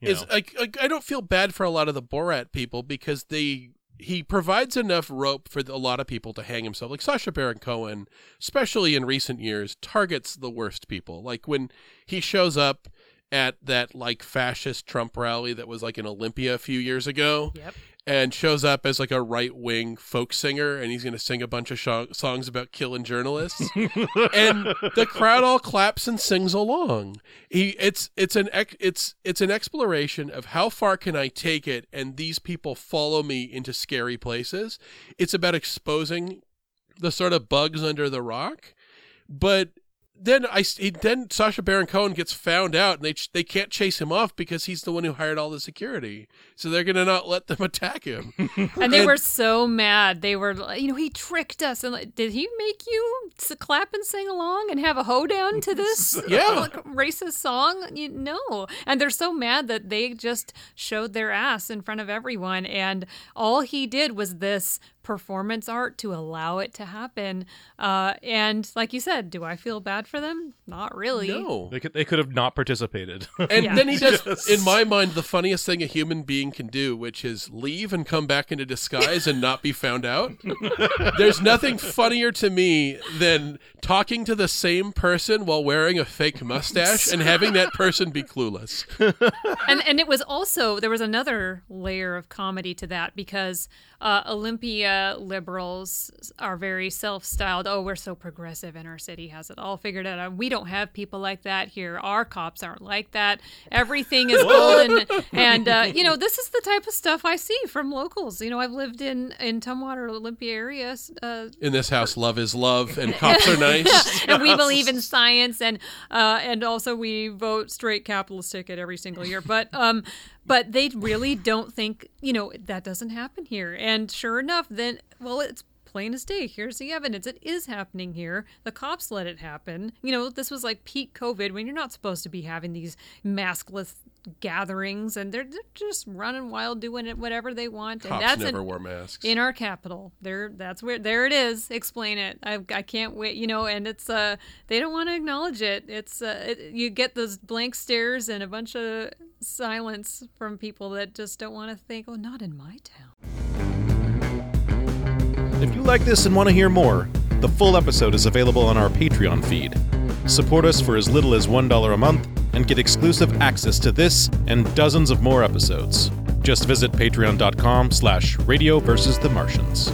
you is like, like I don't feel bad for a lot of the Borat people because they he provides enough rope for a lot of people to hang himself. Like Sacha Baron Cohen, especially in recent years, targets the worst people. Like when he shows up at that like fascist Trump rally that was like in Olympia a few years ago Yep. And shows up as like a right wing folk singer and he's going to sing a bunch of sh- songs about killing journalists. And the crowd all claps and sings along. He it's it's an ex- it's it's an exploration of how far can i take it and these people follow me into scary places. It's about exposing the sort of bugs under the rock but then I he, then Sacha Baron Cohen gets found out and they they can't chase him off because he's the one who hired all the security. So they're going to not let them attack him. And they And- were so mad. They were, like, you know, he tricked us. And like, did he make you clap and sing along and have a hoedown to this Yeah. racist song? You no. And they're so mad that they just showed their ass in front of everyone. And all he did was this performance art to allow it to happen. Uh, and like you said, do I feel bad for them? Not really. No. They could they could have not participated. And Yeah. then he does, in my mind, the funniest thing a human being can do, which is leave and come back into disguise and not be found out. There's nothing funnier to me than talking to the same person while wearing a fake mustache and having that person be clueless. and and it was also there was another layer of comedy to that because uh, Olympia liberals are very self-styled. Oh, we're so progressive, and our city has it all figured out. We don't have people like that here. Our cops aren't like that. Everything is golden, and uh, you know this is the type of stuff I see from locals. You know, I've lived in in Tumwater, Olympia area. Uh, In this house, love is love and cops are nice. and we believe in science and uh, and also we vote straight capitalist ticket every single year but um but they really don't think you know that doesn't happen here and sure enough then well it's plain as day here's the evidence it is happening here the cops let it happen you know this was like peak covid when you're not supposed to be having these maskless gatherings and they're, they're just running wild doing it whatever they want and Cops that's never an- wore masks. in our capital. There, that's where there it is. Explain it. I, I can't wait. You know, and it's uh they don't want to acknowledge it. It's uh it, you get those blank stares and a bunch of silence from people that just don't want to think. Oh, not in my town. If you like this and want to hear more, the full episode is available on our Patreon feed. Support us for as little as $1 a month and get exclusive access to this and dozens of more episodes. Just visit patreon.com slash radio versus the Martians.